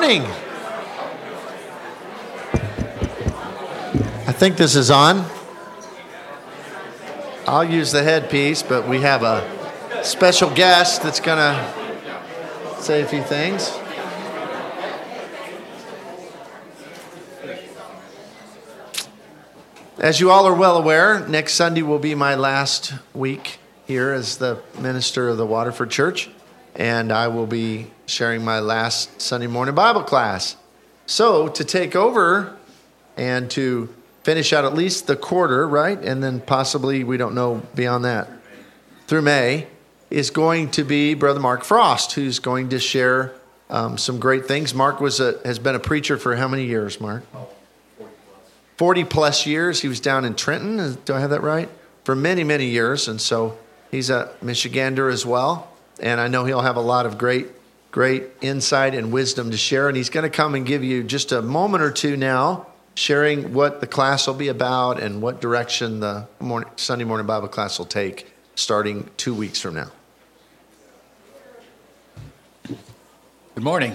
morning. I think this is on. I'll use the headpiece, but we have a special guest that's going to say a few things. As you all are well aware, next Sunday will be my last week here as the minister of the Waterford Church, and I will be sharing my last Sunday morning Bible class. So, to take over and to finish out at least the quarter, right? And then possibly, we don't know beyond that, through May, is going to be Brother Mark Frost, who's going to share um, some great things. Mark was a, has been a preacher for how many years, Mark? 40 plus years. He was down in Trenton. Do I have that right? For many, many years. And so he's a Michigander as well. And I know he'll have a lot of great, great insight and wisdom to share. And he's going to come and give you just a moment or two now sharing what the class will be about and what direction the morning, Sunday morning Bible class will take starting two weeks from now. Good morning.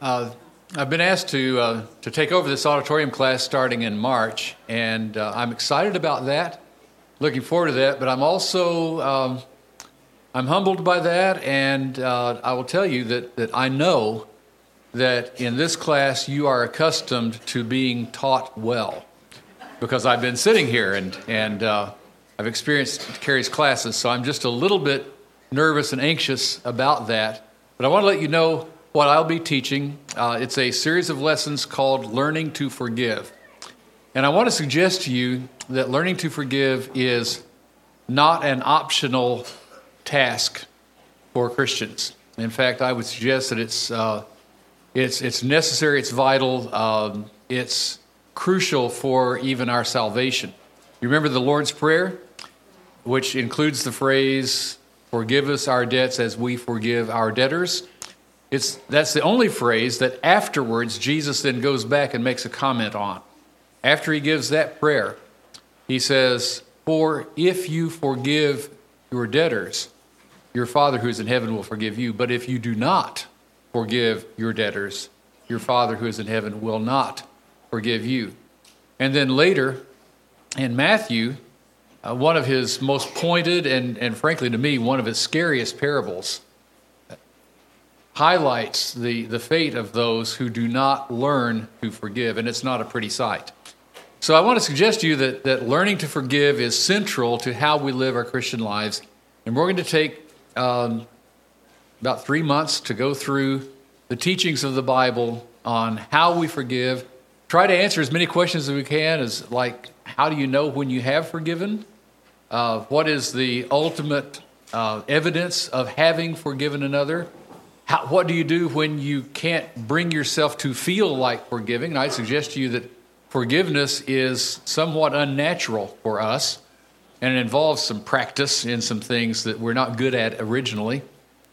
Uh, I've been asked to, uh, to take over this auditorium class starting in March, and uh, I'm excited about that. Looking forward to that, but I'm also um, I'm humbled by that, and uh, I will tell you that, that I know that in this class you are accustomed to being taught well because I've been sitting here and, and uh, I've experienced Carrie's classes, so I'm just a little bit nervous and anxious about that. But I want to let you know what I'll be teaching. Uh, it's a series of lessons called Learning to Forgive. And I want to suggest to you that learning to forgive is not an optional task for Christians. In fact, I would suggest that it's uh, it's, it's necessary, it's vital, um, it's crucial for even our salvation. You remember the Lord's Prayer, which includes the phrase, Forgive us our debts as we forgive our debtors. It's, that's the only phrase that afterwards Jesus then goes back and makes a comment on. After he gives that prayer, he says, For if you forgive your debtors, your Father who is in heaven will forgive you. But if you do not, forgive your debtors, your Father who is in heaven will not forgive you. And then later in Matthew, uh, one of his most pointed and, and frankly to me, one of his scariest parables highlights the, the fate of those who do not learn to forgive, and it's not a pretty sight. So I want to suggest to you that, that learning to forgive is central to how we live our Christian lives. And we're going to take um, about three months to go through the teachings of the Bible on how we forgive. Try to answer as many questions as we can, as like, how do you know when you have forgiven? Uh, what is the ultimate uh, evidence of having forgiven another? How, what do you do when you can't bring yourself to feel like forgiving? And I suggest to you that forgiveness is somewhat unnatural for us, and it involves some practice in some things that we're not good at originally.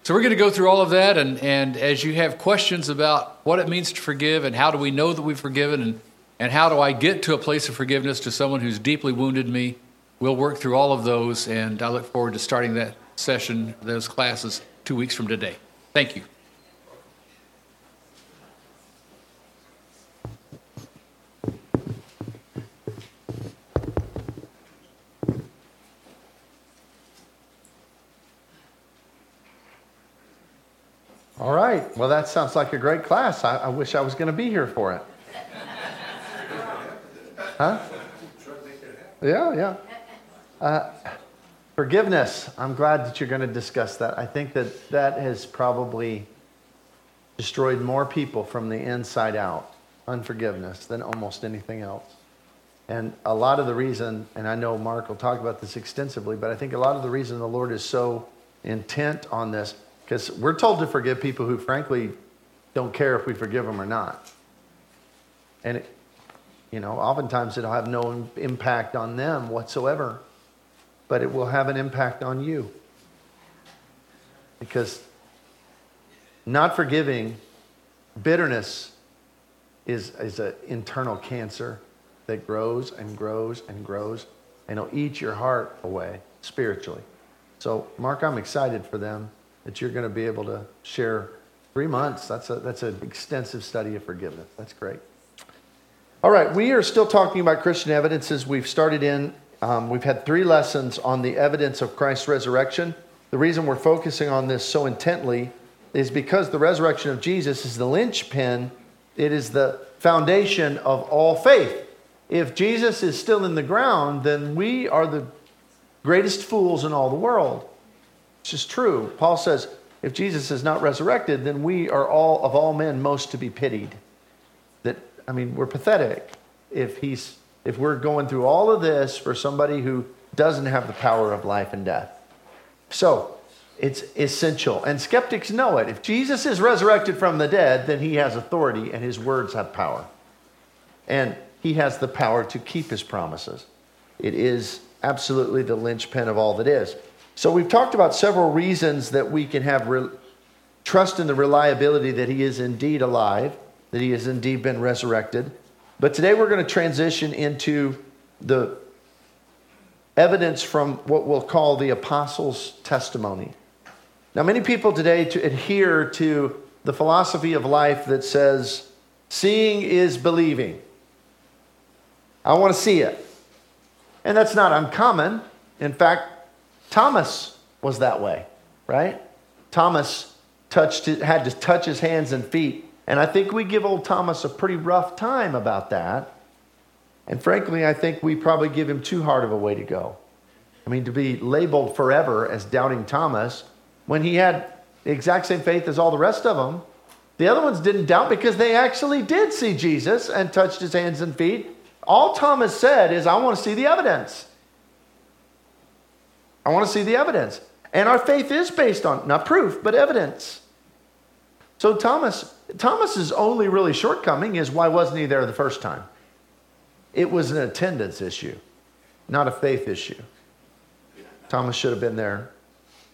So we're going to go through all of that, and, and as you have questions about what it means to forgive and how do we know that we've forgiven and, and how do I get to a place of forgiveness to someone who's deeply wounded me, we'll work through all of those, and I look forward to starting that session, those classes, two weeks from today. Thank you. All right. Well, that sounds like a great class. I, I wish I was going to be here for it. Huh? Yeah, yeah. Uh, forgiveness. I'm glad that you're going to discuss that. I think that that has probably destroyed more people from the inside out, unforgiveness, than almost anything else. And a lot of the reason, and I know Mark will talk about this extensively, but I think a lot of the reason the Lord is so intent on this because we're told to forgive people who, frankly, don't care if we forgive them or not. And, it, you know, oftentimes it'll have no impact on them whatsoever, but it will have an impact on you. Because not forgiving, bitterness is, is an internal cancer that grows and grows and grows, and it'll eat your heart away spiritually. So, Mark, I'm excited for them that you're going to be able to share Three months. That's, a, that's an extensive study of forgiveness. That's great. All right, we are still talking about Christian evidences. We've started in, um, we've had three lessons on the evidence of Christ's resurrection. The reason we're focusing on this so intently is because the resurrection of Jesus is the linchpin, it is the foundation of all faith. If Jesus is still in the ground, then we are the greatest fools in all the world. It's just true. Paul says, if Jesus is not resurrected, then we are all of all men most to be pitied. That I mean, we're pathetic if he's if we're going through all of this for somebody who doesn't have the power of life and death. So, it's essential. And skeptics know it. If Jesus is resurrected from the dead, then he has authority and his words have power. And he has the power to keep his promises. It is absolutely the linchpin of all that is. So we've talked about several reasons that we can have re- trust in the reliability that he is indeed alive, that he has indeed been resurrected. But today we're going to transition into the evidence from what we'll call the apostles' testimony. Now, many people today to adhere to the philosophy of life that says, seeing is believing. I want to see it. And that's not uncommon. In fact, Thomas was that way, right? Thomas touched, had to touch his hands and feet. And I think we give old Thomas a pretty rough time about that. And frankly, I think we probably give him too hard of a way to go. I mean, to be labeled forever as doubting Thomas when he had the exact same faith as all the rest of them. The other ones didn't doubt because they actually did see Jesus and touched his hands and feet. All Thomas said is, I want to see the evidence. I want to see the evidence. And our faith is based on not proof, but evidence. So Thomas, Thomas's only really shortcoming is why wasn't he there the first time? It was an attendance issue, not a faith issue. Thomas should have been there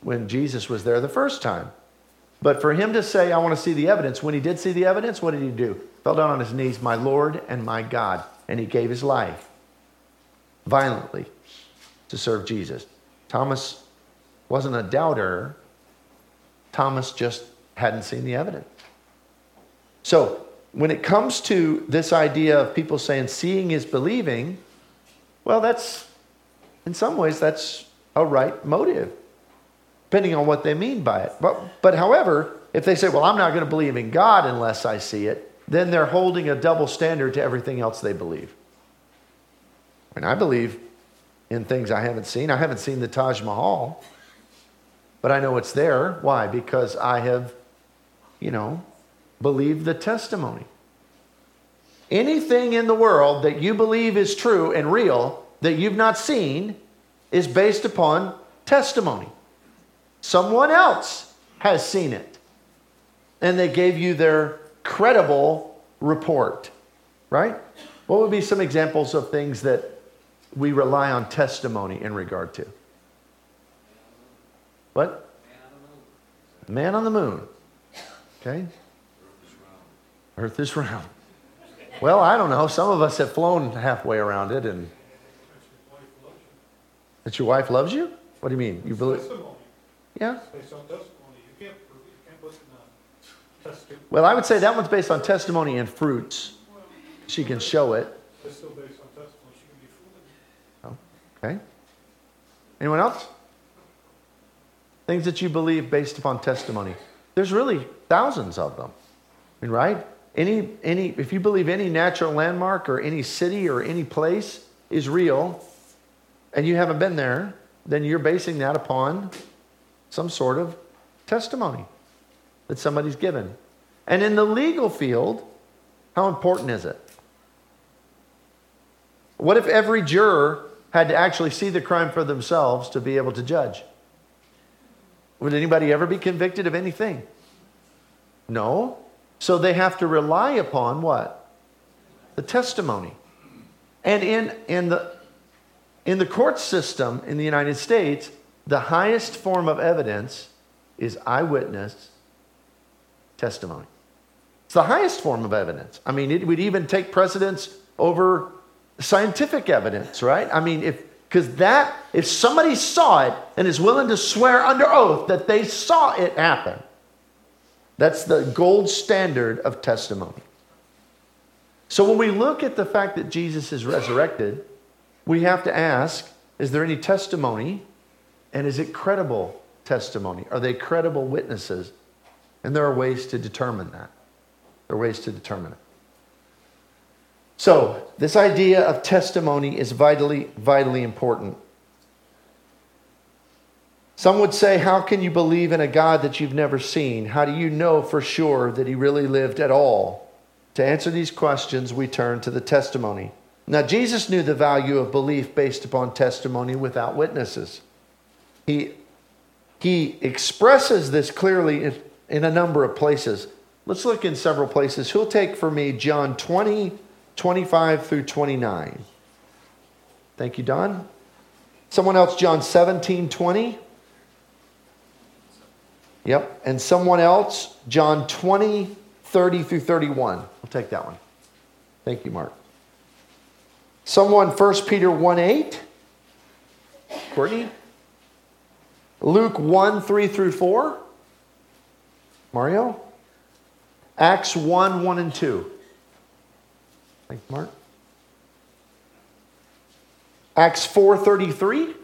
when Jesus was there the first time. But for him to say, I want to see the evidence, when he did see the evidence, what did he do? Fell down on his knees, my Lord and my God. And he gave his life violently to serve Jesus. Thomas wasn't a doubter, Thomas just hadn't seen the evidence. So, when it comes to this idea of people saying seeing is believing, well, that's, in some ways, that's a right motive depending on what they mean by it. But, but however, if they say, well, I'm not going to believe in God unless I see it, then they're holding a double standard to everything else they believe. And I believe in things I haven't seen. I haven't seen the Taj Mahal, but I know it's there. Why? Because I have, you know, believed the testimony. Anything in the world that you believe is true and real that you've not seen is based upon testimony. Someone else has seen it. And they gave you their credible report, right? What would be some examples of things that we rely on testimony in regard to? What? Man on the moon. Okay. Earth is round. Well, I don't know. Some of us have flown halfway around it, and that your wife loves you. What do you mean? You believe? Yeah. Well, I would say that one's based on testimony and fruits. She can show it. it's still based on testimony, she can be fooled. Okay. Anyone else? Things that you believe based upon testimony. There's really thousands of them. I mean, right? Any, any, if you believe any natural landmark or any city or any place is real and you haven't been there, then you're basing that upon some sort of testimony that somebody's given. And in the legal field, how important is it? What if every juror had to actually see the crime for themselves to be able to judge? Would anybody ever be convicted of anything? No. So they have to rely upon what? The testimony. And in, in, the, in the court system in the United States, the highest form of evidence is eyewitness testimony. It's the highest form of evidence. I mean, it would even take precedence over scientific evidence, right? I mean, if because that if somebody saw it and is willing to swear under oath that they saw it happen, That's the gold standard of testimony. So when we look at the fact that Jesus is resurrected, we have to ask is there any testimony? And is it credible testimony? Are they credible witnesses? And there are ways to determine that. There are ways to determine it. So, this idea of testimony is vitally, vitally important. Some would say, How can you believe in a God that you've never seen? How do you know for sure that he really lived at all? To answer these questions, we turn to the testimony. Now, Jesus knew the value of belief based upon testimony without witnesses. He, he expresses this clearly in, in a number of places. Let's look in several places. He'll take for me John 20, 25 through 29. Thank you, Don. Someone else, John 17, 20. Yep. And someone else, John 20, 30 through 31. I'll take that one. Thank you, Mark. Someone, 1 Peter 1 8. Courtney? Luke 1 3 through 4. Mario? Acts 1 1 and 2. Thank you, Mark. Acts 4:33.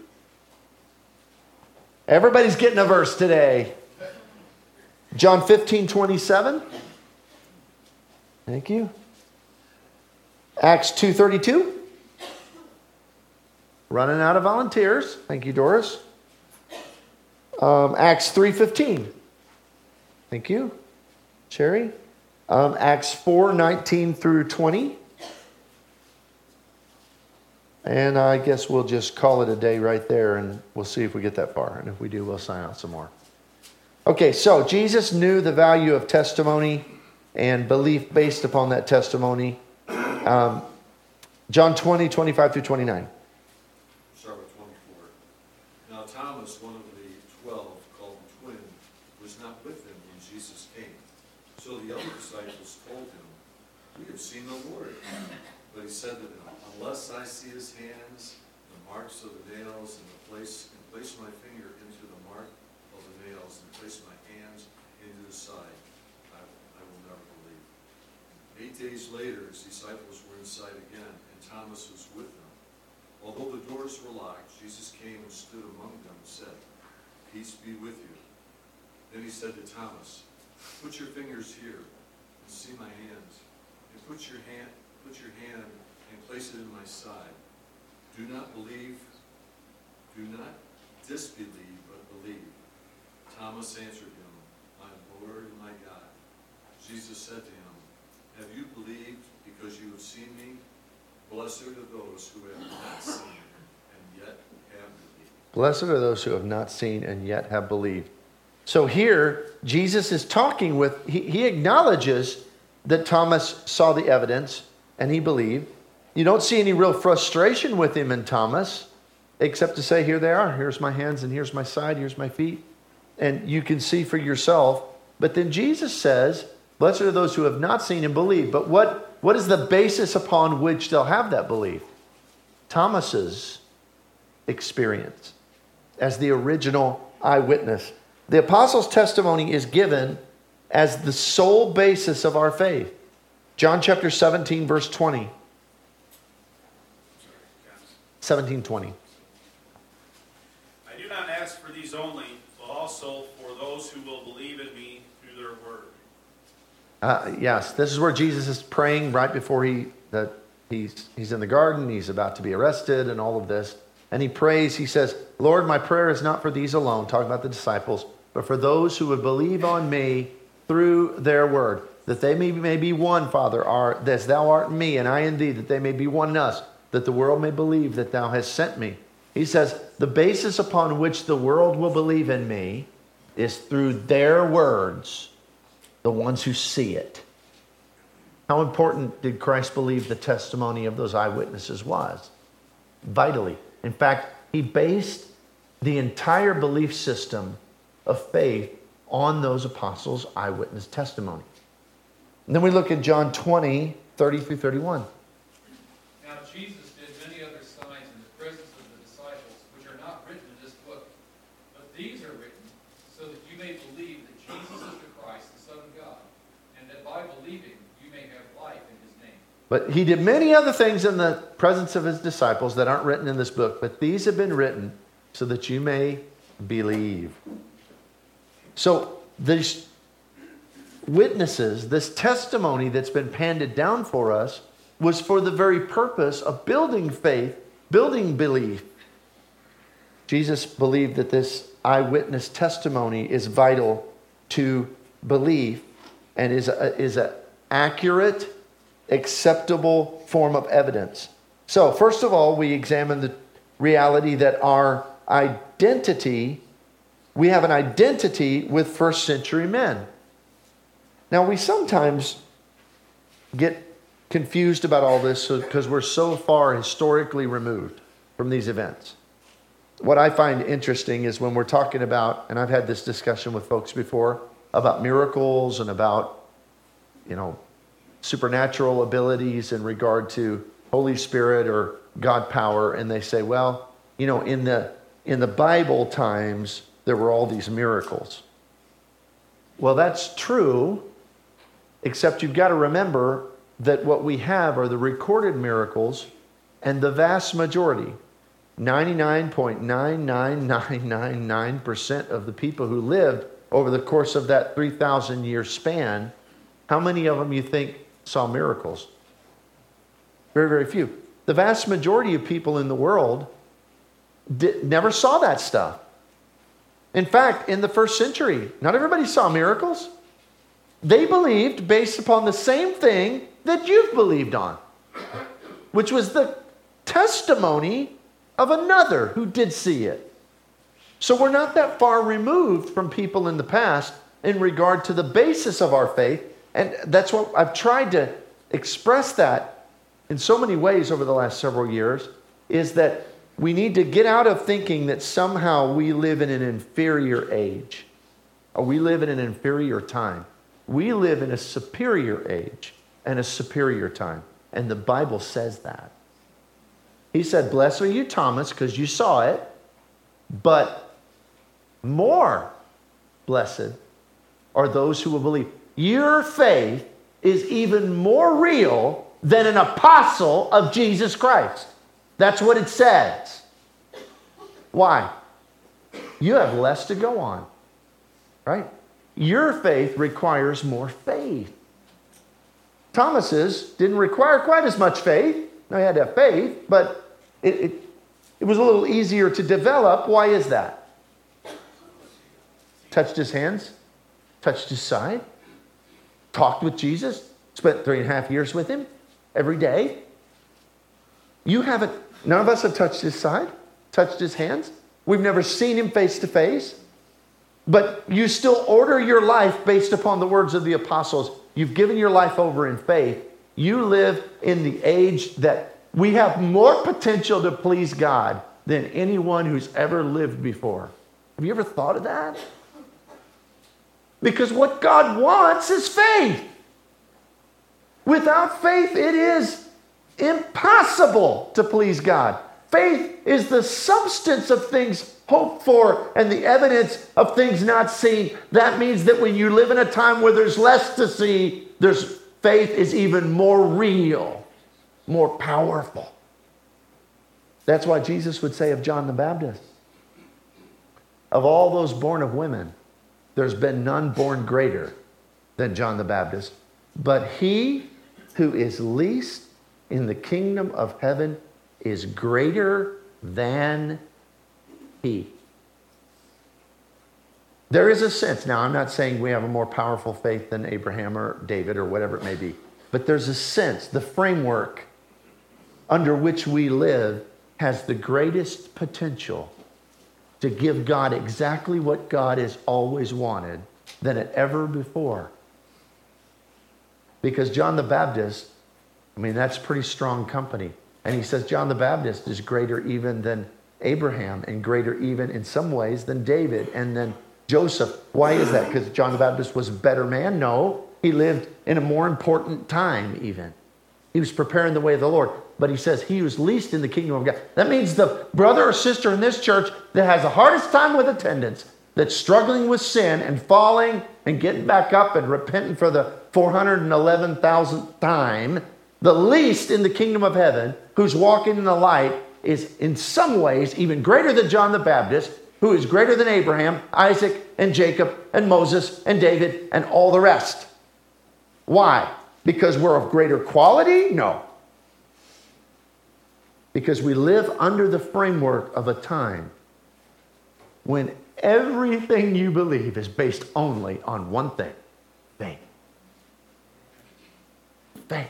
Everybody's getting a verse today. John 15 27. Thank you. Acts 2:32. Running out of volunteers. Thank you, Doris. Um, Acts 3:15. Thank you, Sherry. Um, Acts 4:19 through 20. And I guess we'll just call it a day right there, and we'll see if we get that far. And if we do, we'll sign out some more. Okay, so Jesus knew the value of testimony and belief based upon that testimony. Um, John 20, 25 through 29. Start with 24. Now Thomas, one of the twelve, called the twin, was not with them when Jesus came. So the other disciples told him, We have seen the Lord. But he said to them, Unless I see his hands, the marks of the nails, and the place, and place my finger into the mark of the nails, and place my hands into the side, I, I will never believe. Eight days later, his disciples were inside again, and Thomas was with them. Although the doors were locked, Jesus came and stood among them and said, Peace be with you. Then he said to Thomas, Put your fingers here and see my hands, and put your hand, put your hand and place it in my side. Do not believe, do not disbelieve, but believe. Thomas answered him, My Lord and my God. Jesus said to him, Have you believed because you have seen me? Blessed are those who have not seen and yet have believed. Blessed are those who have not seen and yet have believed. So here, Jesus is talking with, he, he acknowledges that Thomas saw the evidence and he believed. You don't see any real frustration with him and Thomas, except to say, Here they are. Here's my hands, and here's my side, here's my feet. And you can see for yourself. But then Jesus says, Blessed are those who have not seen and believe. But what, what is the basis upon which they'll have that belief? Thomas's experience as the original eyewitness. The apostles' testimony is given as the sole basis of our faith. John chapter 17, verse 20. 17, 20. I do not ask for these only, but also for those who will believe in me through their word. Uh, yes, this is where Jesus is praying right before he that he's he's in the garden, he's about to be arrested, and all of this. And he prays. He says, "Lord, my prayer is not for these alone," talking about the disciples, but for those who would believe on me through their word, that they may, may be one, Father, are as Thou art in me, and I in Thee, that they may be one in us, that the world may believe that Thou hast sent me. He says, the basis upon which the world will believe in me is through their words the ones who see it. How important did Christ believe the testimony of those eyewitnesses was? Vitally. In fact, he based the entire belief system of faith on those apostles' eyewitness testimony. And then we look at John 20, 30 through 31. Now Jesus did many other signs in the presence of the disciples, which are not written in this book. But these are written so that you may believe that Jesus is the Christ, the Son of God, and that by believing, you may have life in his name. But he did many other things in the presence of his disciples that aren't written in this book, but these have been written so that you may believe. So these witnesses, this testimony that's been handed down for us, was for the very purpose of building faith, building belief. Jesus believed that this eyewitness testimony is vital to belief and is a, is an accurate, acceptable form of evidence. So, first of all, we examine the reality that our identity, we have an identity with first century men. Now, we sometimes get confused about all this because we're so far historically removed from these events. What I find interesting is when we're talking about, and I've had this discussion with folks before, about miracles and about, you know, supernatural abilities in regard to Holy Spirit or God power, and they say, well, you know, in the in the Bible times there were all these miracles. Well, that's true, except you've got to remember that what we have are the recorded miracles, and the vast majority, 99.99999% of the people who lived over the course of that 3,000 year span, how many of them you think saw miracles? Very, very few. The vast majority of people in the world did, never saw that stuff. In fact, in the first century, not everybody saw miracles. They believed based upon the same thing that you've believed on, which was the testimony of another who did see it. So we're not that far removed from people in the past in regard to the basis of our faith. And that's what I've tried to express that in so many ways over the last several years is that we need to get out of thinking that somehow we live in an inferior age or we live in an inferior time. We live in a superior age and a superior time. And the Bible says that. He said, Blessed are you, Thomas, because you saw it, but more blessed are those who will believe. Your faith is even more real than an apostle of Jesus Christ. That's what it says. Why? You have less to go on, right? Your faith requires more faith. Thomas's didn't require quite as much faith. Now, he had to have faith, but it, it, it was a little easier to develop. Why is that? Touched his hands, touched his side, talked with Jesus, spent three and a half years with him every day. You haven't, none of us have touched his side, touched his hands. We've never seen him face to face. But you still order your life based upon the words of the apostles. You've given your life over in faith. You live in the age that we have more potential to please God than anyone who's ever lived before. Have you ever thought of that? Because what God wants is faith. Without faith, it is impossible to please God. Faith is the substance of things hoped for and the evidence of things not seen. That means that when you live in a time where there's less to see, there's faith is even more real, more powerful. That's why Jesus would say of John the Baptist, of all those born of women, there's been none born greater than John the Baptist. But he who is least in the kingdom of heaven is greater than he. There is a sense, now I'm not saying we have a more powerful faith than Abraham or David or whatever it may be, but there's a sense, the framework under which we live has the greatest potential to give God exactly what God has always wanted than it ever before. Because John the Baptist, I mean, that's pretty strong company. And he says John the Baptist is greater even than Abraham and greater even in some ways than David and then Joseph. Why is that? Because John the Baptist was a better man? No. He lived in a more important time, even. He was preparing the way of the Lord. But he says he was least in the kingdom of God. That means the brother or sister in this church that has the hardest time with attendance that's struggling with sin and falling and getting back up and repenting for the 411,000th time, the least in the kingdom of heaven who's walking in the light is in some ways even greater than John the Baptist, who is greater than Abraham, Isaac, and Jacob, and Moses, and David, and all the rest. Why? Because we're of greater quality? No. Because we live under the framework of a time when everything you believe is based only on one thing faith. Faith.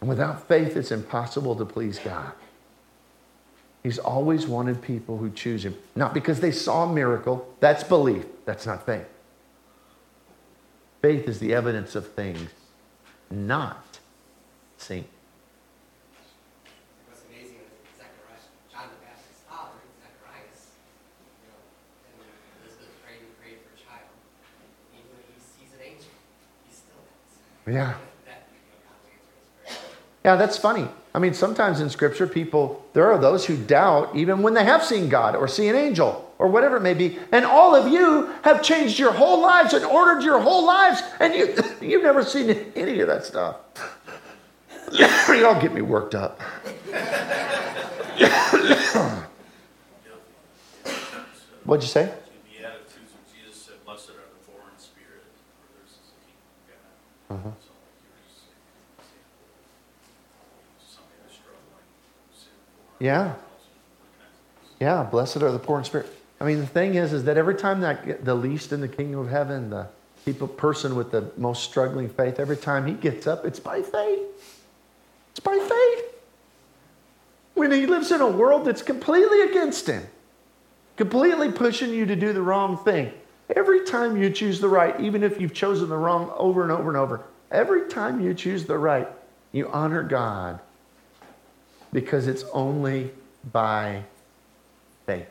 And without faith, it's impossible to please God. He's always wanted people who choose Him, not because they saw a miracle. That's belief, that's not faith. Faith is the evidence of things not seen. What's amazing is Zacharias, John the Baptist's father, Zacharias, and Elizabeth prayed and prayed for a child. Even when he sees an angel, he still doubts. Yeah. That, you know, God's answer is prayer. Yeah, that's funny. I mean, sometimes in Scripture, people, there are those who doubt even when they have seen God or see an angel or whatever it may be. And all of you have changed your whole lives and ordered your whole lives, and you, you've never seen any of that stuff. Y'all get me worked up. What'd you say? In the Beatitudes, when Jesus said, Blessed are the poor in spirit, for theirs is the kingdom of God. Uh-huh. So like you're just saying, an example, somebody that's struggling, sin for Yeah. Yeah, blessed are the poor in spirit. I mean, the thing is, is that every time that the least in the kingdom of heaven, the people person with the most struggling faith, every time he gets up, it's by faith. It's by faith. When he lives in a world that's completely against him, completely pushing you to do the wrong thing. Every time you choose the right, even if you've chosen the wrong over and over and over, every time you choose the right, you honor God because it's only by faith.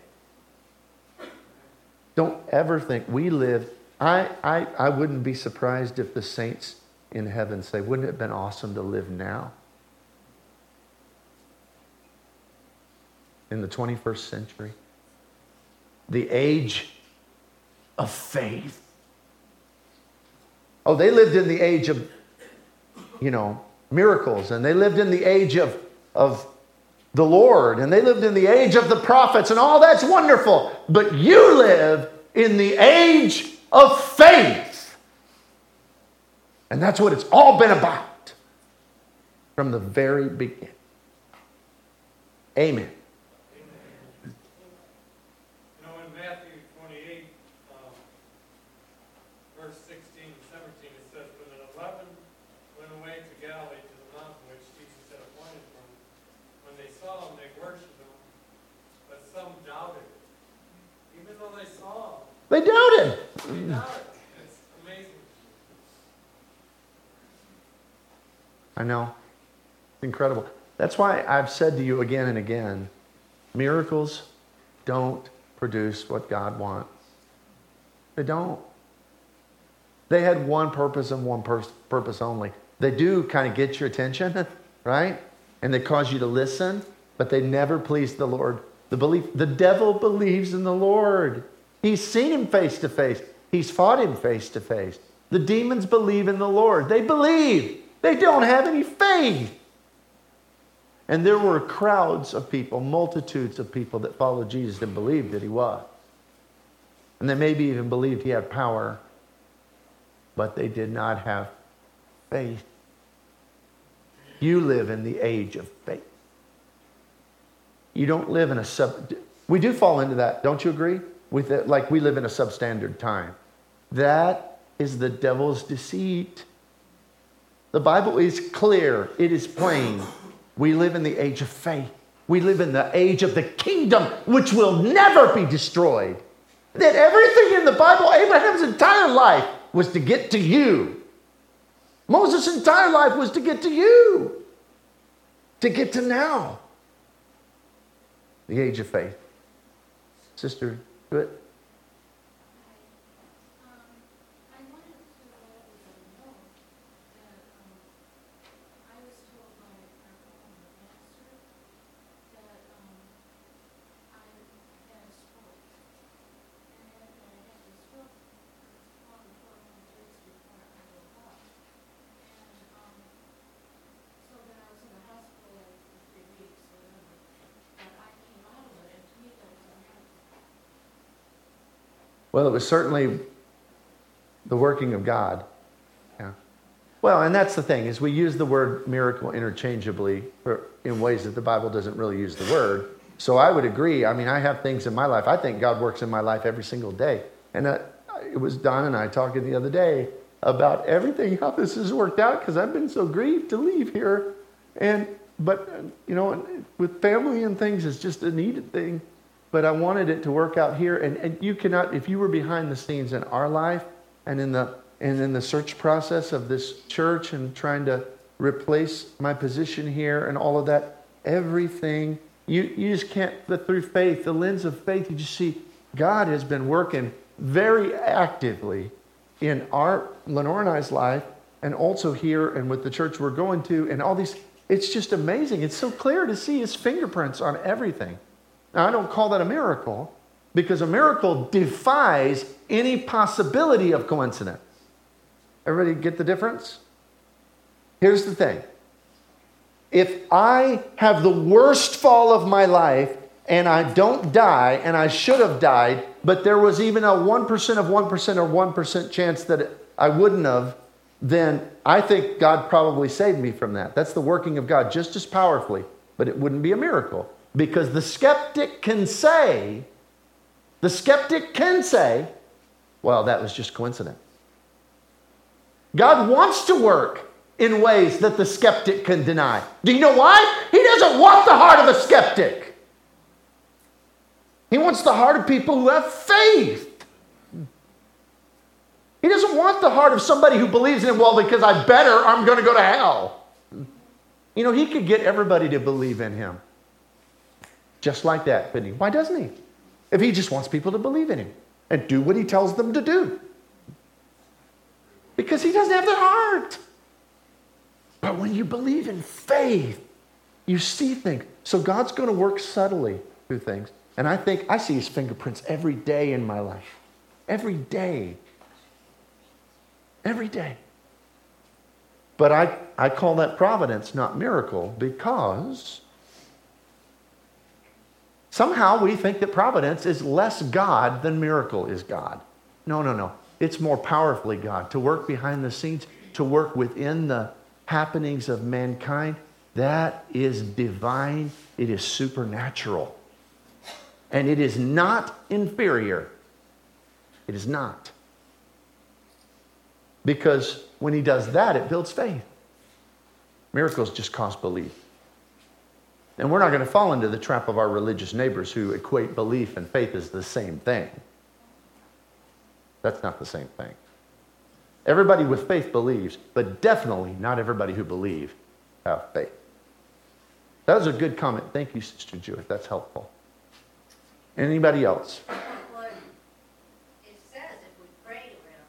Don't ever think we live. I, I, I wouldn't be surprised if the saints in heaven say, wouldn't it have been awesome to live now? In the 21st century, the age of faith. Oh, they lived in the age of, you know, miracles, and they lived in the age of, of the Lord, and they lived in the age of the prophets, and all that's wonderful. But you live in the age of faith. And that's what it's all been about from the very beginning. Amen. You know, in Matthew 28, um, verse 16 and 17, it says, When the eleven went away to Galilee to the mountain which Jesus had appointed them, when they saw him, they worshipped him, but some doubted. Even though they saw him, They doubted. they doubted. I know. It's incredible. That's why I've said to you again and again miracles don't produce what God wants. They don't. They had one purpose and one pur- purpose only. They do kind of get your attention, right? And they cause you to listen, but they never please the Lord. The belief, the devil believes in the Lord. He's seen him face to face. He's fought him face to face. The demons believe in the Lord. They believe. They don't have any faith. And there were crowds of people, multitudes of people that followed Jesus and believed that he was. And they maybe even believed he had power, but they did not have faith. You live in the age of faith. You don't live in a sub. We do fall into that, don't you agree? With it, like we live in a substandard time. That is the devil's deceit. The Bible is clear, it is plain. We live in the age of faith. We live in the age of the kingdom, which will never be destroyed. That everything in the Bible, Abraham's entire life, was to get to you. Moses' entire life was to get to you, to get to now. The age of faith. Sister, do it. Um, I wanted to let everybody know that, um, I was told by our former pastor that, um, I had a stroke. Well, it was certainly the working of God. Yeah. Well, and that's the thing is we use the word miracle interchangeably in ways that the Bible doesn't really use the word. So I would agree. I mean, I have things in my life. I think God works in my life every single day. And uh, it was Don and I talking the other day about everything how this has worked out because I've been so grieved to leave here. And but you know, with family and things, it's just a needed thing. But I wanted it to work out here. And, and you cannot, if you were behind the scenes in our life and in the and in the search process of this church and trying to replace my position here and all of that, everything you, you just can't, but through faith, the lens of faith, you just see God has been working very actively in our, Lenore and I's life, and also here and with the church we're going to, and all these. It's just amazing. It's so clear to see his fingerprints on everything. Now, I don't call that a miracle because a miracle defies any possibility of coincidence. Everybody get the difference? Here's the thing if I have the worst fall of my life and I don't die and I should have died, but there was even a 1% of 1% or 1% chance that I wouldn't have, then I think God probably saved me from that. That's the working of God just as powerfully, but it wouldn't be a miracle because the skeptic can say, the skeptic can say, well, that was just coincidence. God wants to work in ways that the skeptic can deny. Do you know why? He doesn't want the heart of a skeptic. He wants the heart of people who have faith. He doesn't want the heart of somebody who believes in him, well, because I better, I'm going to go to hell. You know, he could get everybody to believe in him. Just like that, couldn't he? Why doesn't he? If he just wants people to believe in him and do what he tells them to do. Because he doesn't have their heart. But when you believe in faith, you see things. So God's going to work subtly through things. And I think I see his fingerprints every day in my life. Every day. Every day. But I, I call that providence, not miracle, because somehow we think that providence is less God than miracle is God. No, no, no. It's more powerfully God to work behind the scenes, to work within the happenings of mankind, that is divine, it is supernatural. And it is not inferior. It is not. Because when he does that, it builds faith. Miracles just cause belief. And we're not going to fall into the trap of our religious neighbors who equate belief and faith as the same thing. That's not the same thing. Everybody with faith believes, but definitely not everybody who believes have faith. That was a good comment. Thank you, Sister Jewett. That's helpful. Anybody else? Well, it says if we pray to him,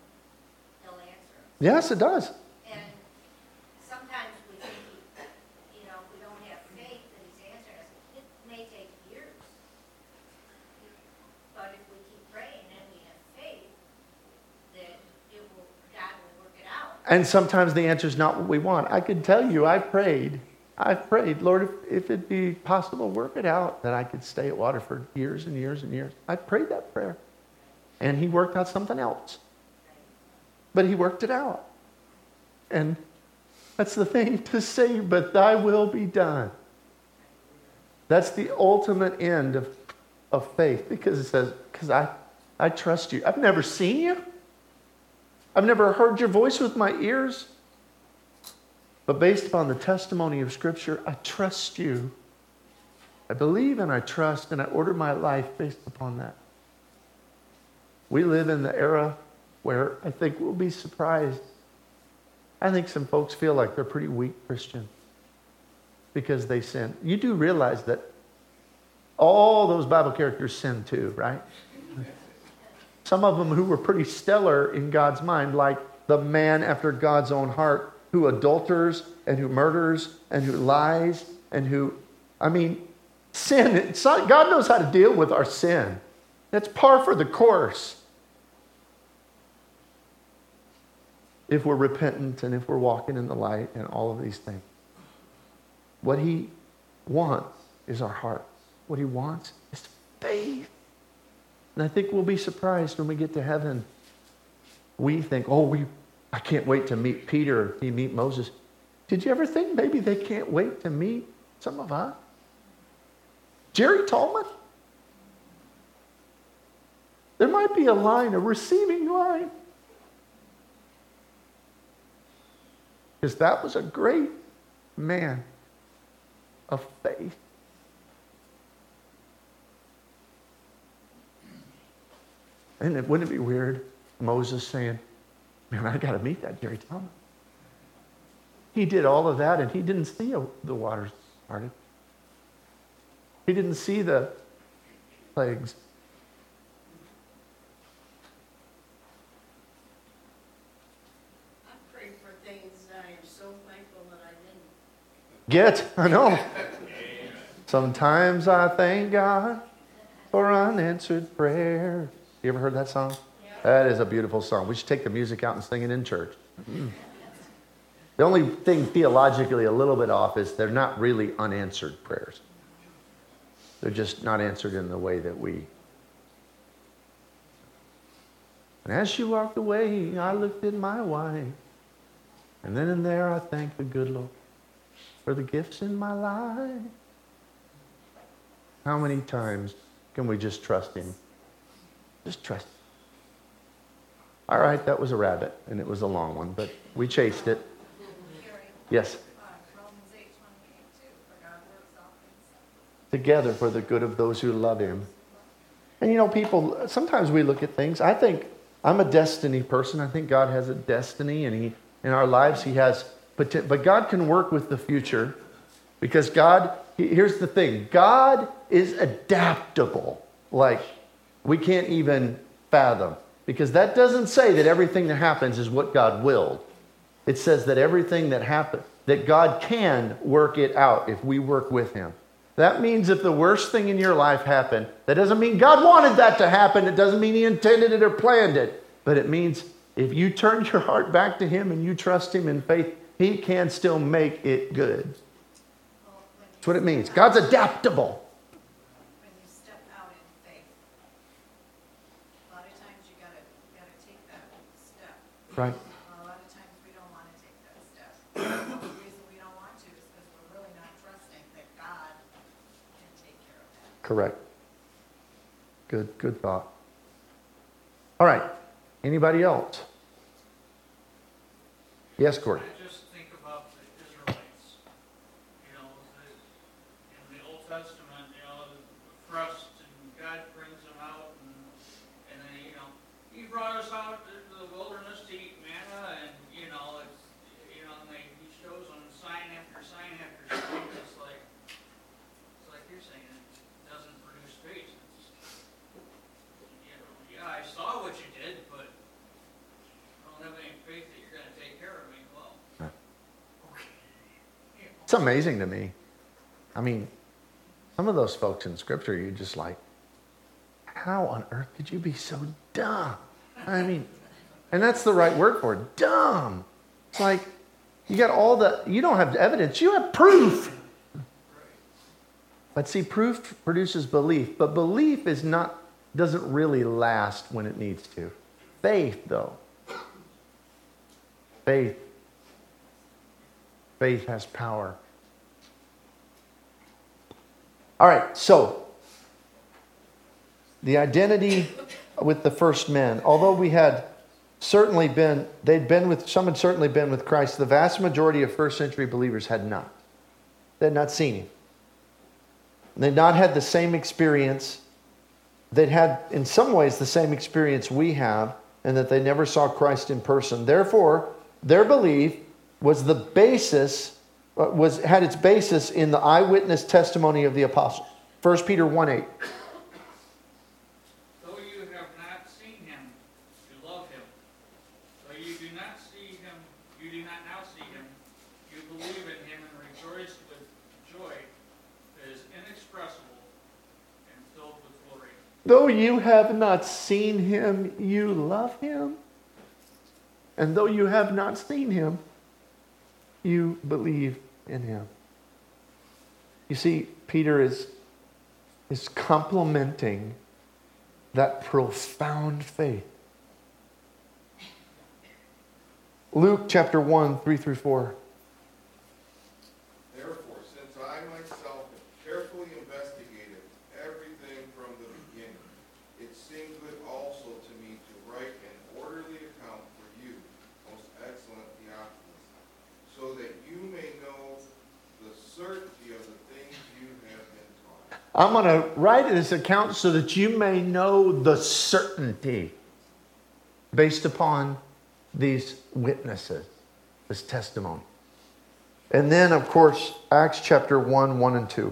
he'll answer us. Yes, it does. And sometimes we think, he- you know, if we don't have faith that he's answering us, it may take years. But if we keep praying and we have faith, that it will, God will work it out. And sometimes the answer is not what we want. I can tell you, I've prayed. I've prayed, Lord, if, if it be possible, work it out that I could stay at Waterford years and years and years. I prayed that prayer. And He worked out something else. But He worked it out. And that's the thing to say, but thy will be done. That's the ultimate end of, of faith because it says, because I, I trust you. I've never seen you. I've never heard your voice with my ears. But based upon the testimony of Scripture, I trust you. I believe and I trust, and I order my life based upon that. We live in the era where I think we'll be surprised. I think some folks feel like they're pretty weak Christians because they sin. You do realize that all those Bible characters sin too, right? Some of them who were pretty stellar in God's mind, like the man after God's own heart who adulters and who murders and who lies and who, I mean, sin. Not, God knows how to deal with our sin. That's par for the course. If we're repentant and if we're walking in the light and all of these things. What He wants is our heart. What He wants is faith. And I think we'll be surprised when we get to heaven. We think, oh, we, I can't wait to meet Peter, he meet Moses. Did you ever think maybe they can't wait to meet some of us? Jerry Tallman? There might be a line, a receiving line. Because that was a great man of faith. And it, wouldn't it be weird? Moses saying, Man, I got to meet that Jerry Thomas. He did all of that and he didn't see the waters parted. He didn't see the plagues. I pray for things that I am so thankful that I didn't. Get, I know. Sometimes I thank God for unanswered prayer. You ever heard that song? That is a beautiful song. We should take the music out and sing it in church. Mm-hmm. The only thing theologically a little bit off is they're not really unanswered prayers. They're just not answered in the way that we. And as she walked away, I looked at my wife. And then and there, I thanked the good Lord for the gifts in my life. How many times can we just trust Him? Just trust All right, that was a rabbit, and it was a long one, but we chased it. Yes? Together for the good of those who love Him. And you know, people, sometimes we look at things. I think I'm a destiny person. I think God has a destiny, and He, in our lives, He has, but God can work with the future because God, here's the thing God is adaptable. Like, we can't even fathom. Because that doesn't say that everything that happens is what God willed. It says that everything that happens, that God can work it out if we work with Him. That means if the worst thing in your life happened, that doesn't mean God wanted that to happen. It doesn't mean He intended it or planned it. But it means if you turn your heart back to Him and you trust Him in faith, He can still make it good. That's what it means. God's adaptable. Right. A lot of times we don't want to take that step. the reason we don't want to is because we're really not trusting that God can take care of that. Correct. Good, good thought. All right. Anybody else? Yes, Corey. It's amazing to me. I mean, some of those folks in Scripture, you're just like, how on earth could you be so dumb? I mean, and that's the right word for it dumb. It's like, you got all the, you don't have evidence, you have proof. But see, proof produces belief, but belief is not, doesn't really last when it needs to. Faith, though. Faith Faith has power. All right, so the identity with the first men, although we had certainly been, they'd been with, some had certainly been with Christ, the vast majority of first century believers had not. They had not seen him. They'd not had the same experience. They'd had, in some ways, the same experience we have, and that they never saw Christ in person. Therefore, their belief was the basis, uh, was, had its basis in the eyewitness testimony of the apostles. 1 Peter 1 8. Though you have not seen him, you love him. Though you do not see him, you do not now see him, you believe in him and rejoice with joy that is inexpressible and filled with glory. Though you have not seen him, you love him. And though you have not seen him, you believe in him. You see, Peter is, is complimenting that profound faith. Luke chapter 1, 3 through 4. Therefore, since I myself have carefully investigated everything from the beginning, it seemed good also to me to write an orderly account for you, most excellent Theophilus, so that you may know the certainty of the things you have been taught. I'm going to write this account so that you may know the certainty based upon these witnesses, this testimony. And then, of course, Acts chapter 1, 1 and 2.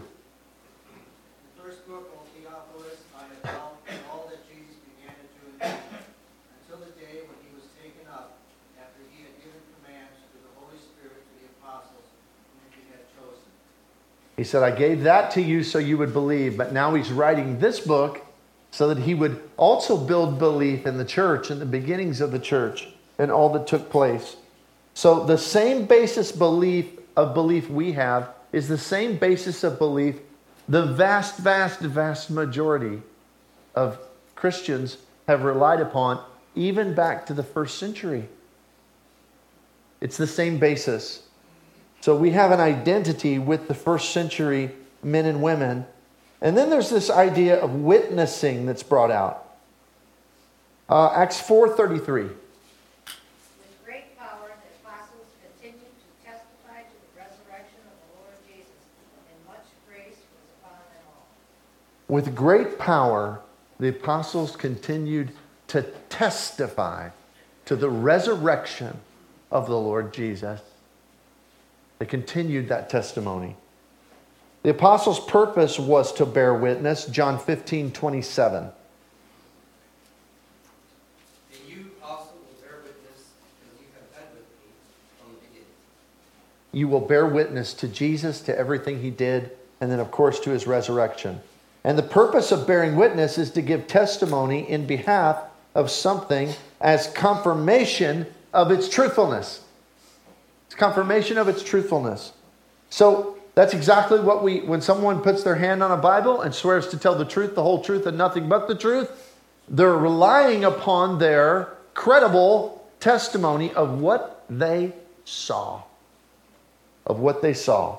The first book, O Theophilus, I have found all that Jesus began to do in Israel, until the day when he was taken up, after he had given commands to the Holy Spirit to the apostles whom he had chosen. He said, I gave that to you so you would believe, but now he's writing this book so that he would also build belief in the church and the beginnings of the church and all that took place. So the same basis belief of belief we have is the same basis of belief the vast, vast, vast majority of Christians have relied upon even back to the first century. It's the same basis. So we have an identity with the first century men and women. And then there's this idea of witnessing that's brought out. Uh, Acts 4:33. With great power, the apostles continued to testify to the resurrection of the Lord Jesus, They continued that testimony. The apostles' purpose was to bear witness, John 15, 27. And you also will bear witness, you have been with me from the beginning. You will bear witness to Jesus, to everything he did, and then, of course, to his resurrection. And the purpose of bearing witness is to give testimony in behalf of something as confirmation of its truthfulness. It's confirmation of its truthfulness. So that's exactly what we, when someone puts their hand on a Bible and swears to tell the truth, the whole truth, and nothing but the truth, they're relying upon their credible testimony of what they saw. Of what they saw.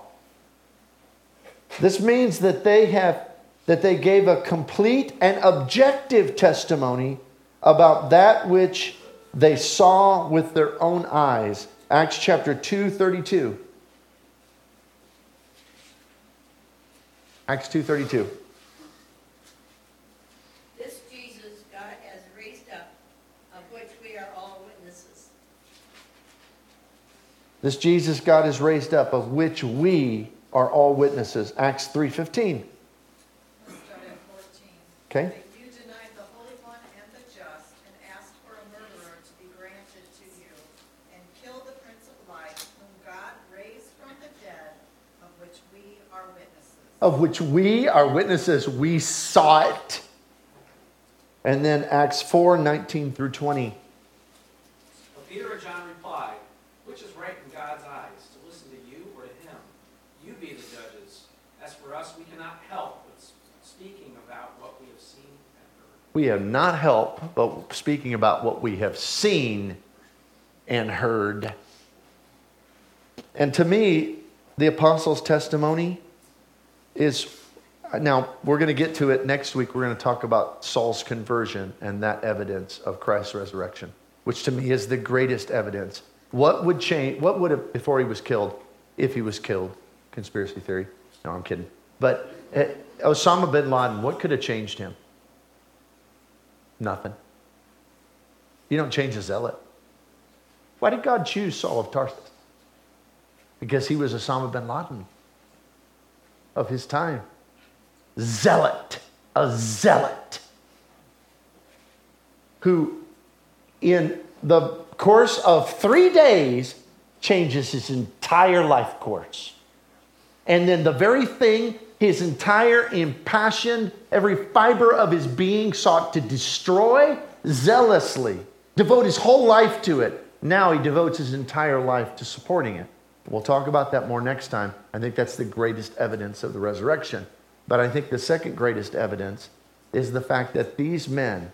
This means that they have that they gave a complete and objective testimony about that which they saw with their own eyes. Acts chapter 2, 32. Acts 2:32. This Jesus God has raised up, of which we are all witnesses. This Jesus God has raised up, of which we are all witnesses. Acts 3:15. Let's start at fourteen. Okay? That you denied the Holy One and the just, and asked for a murderer to be granted to you, and killed the Prince of Life, whom God raised from the dead, of which we are witnesses. Of which we are witnesses. We saw it. And then Acts 4:19 through 20. But Peter and John replied, Which is right in God's eyes, to listen to you or to him? You be the judges. As for us, we cannot help but speaking about what we have seen and heard. We have not helped but speaking about what we have seen and heard. And to me, the apostles' testimony is now we're going to get to it next week. We're going to talk about Saul's conversion and that evidence of Christ's resurrection, which to me is the greatest evidence. What would change? What would have before he was killed? If he was killed, conspiracy theory. No, I'm kidding. But uh, Osama bin Laden, what could have changed him? Nothing. You don't change a zealot. Why did God choose Saul of Tarsus? Because he was Osama bin Laden of his time. Zealot, a zealot, who in the course of three days changes his entire life course. And then the very thing his entire impassioned, every fiber of his being sought to destroy zealously, devote his whole life to it. Now he devotes his entire life to supporting it. We'll talk about that more next time. I think that's the greatest evidence of the resurrection. But I think the second greatest evidence is the fact that these men,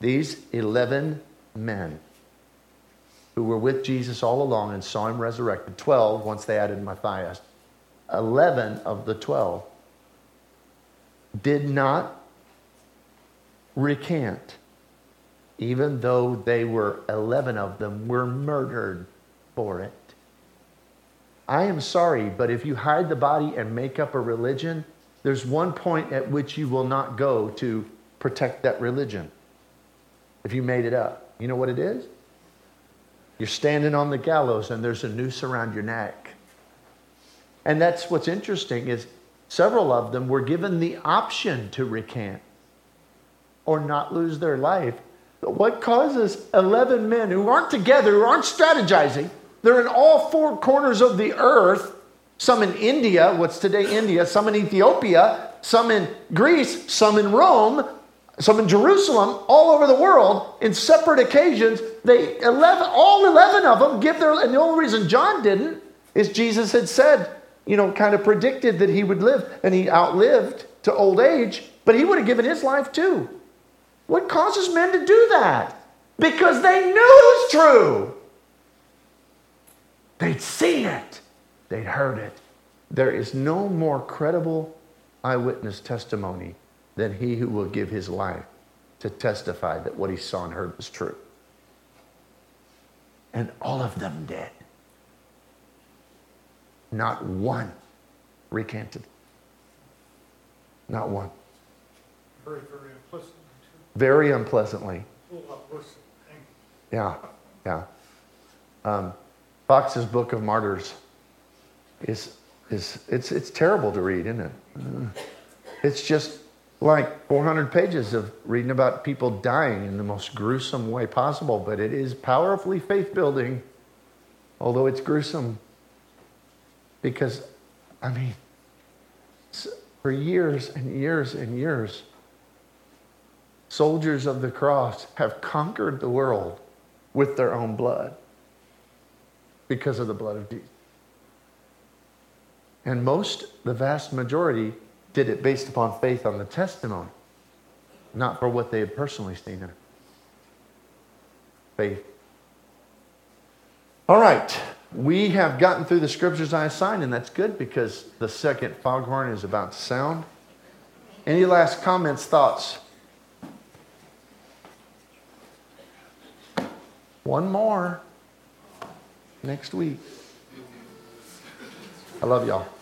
these 11 men who were with Jesus all along and saw him resurrected, 12 once they added Matthias, 11 of the 12 did not recant, even though they were 11 of them were murdered for it. I am sorry, but if you hide the body and make up a religion, there's one point at which you will not go to protect that religion. If you made it up, you know what it is? You're standing on the gallows and there's a noose around your neck. And that's what's interesting is several of them were given the option to recant or not lose their life. But what causes 11 men who aren't together, who aren't strategizing, they're in all four corners of the earth, some in India, what's today India, some in Ethiopia, some in Greece, some in Rome, some in Jerusalem, all over the world, in separate occasions. They 11, all 11 of them give their, and the only reason John didn't is Jesus had said, you know, kind of predicted that he would live, and he outlived to old age, but he would have given his life too. What causes men to do that? Because they knew it was true. They'd seen it, they'd heard it. There is no more credible eyewitness testimony than he who will give his life to testify that what he saw and heard was true. And all of them did. Not one recanted. Not one. Very, very implicit, Very unpleasantly. a whole lot worse than. Yeah, yeah. Um, Fox's Book of Martyrs is, is it's, it's terrible to read, isn't it? Uh, It's just like 400 pages of reading about people dying in the most gruesome way possible, but it is powerfully faith building, although it's gruesome. Because, I mean, for years and years and years, soldiers of the cross have conquered the world with their own blood because of the blood of Jesus. And most, the vast majority, did it based upon faith on the testimony, not for what they had personally seen in it. Faith. All right. We have gotten through the scriptures I assigned, and that's good because the second foghorn is about to sound. Any last comments, thoughts? One more next week. I love y'all.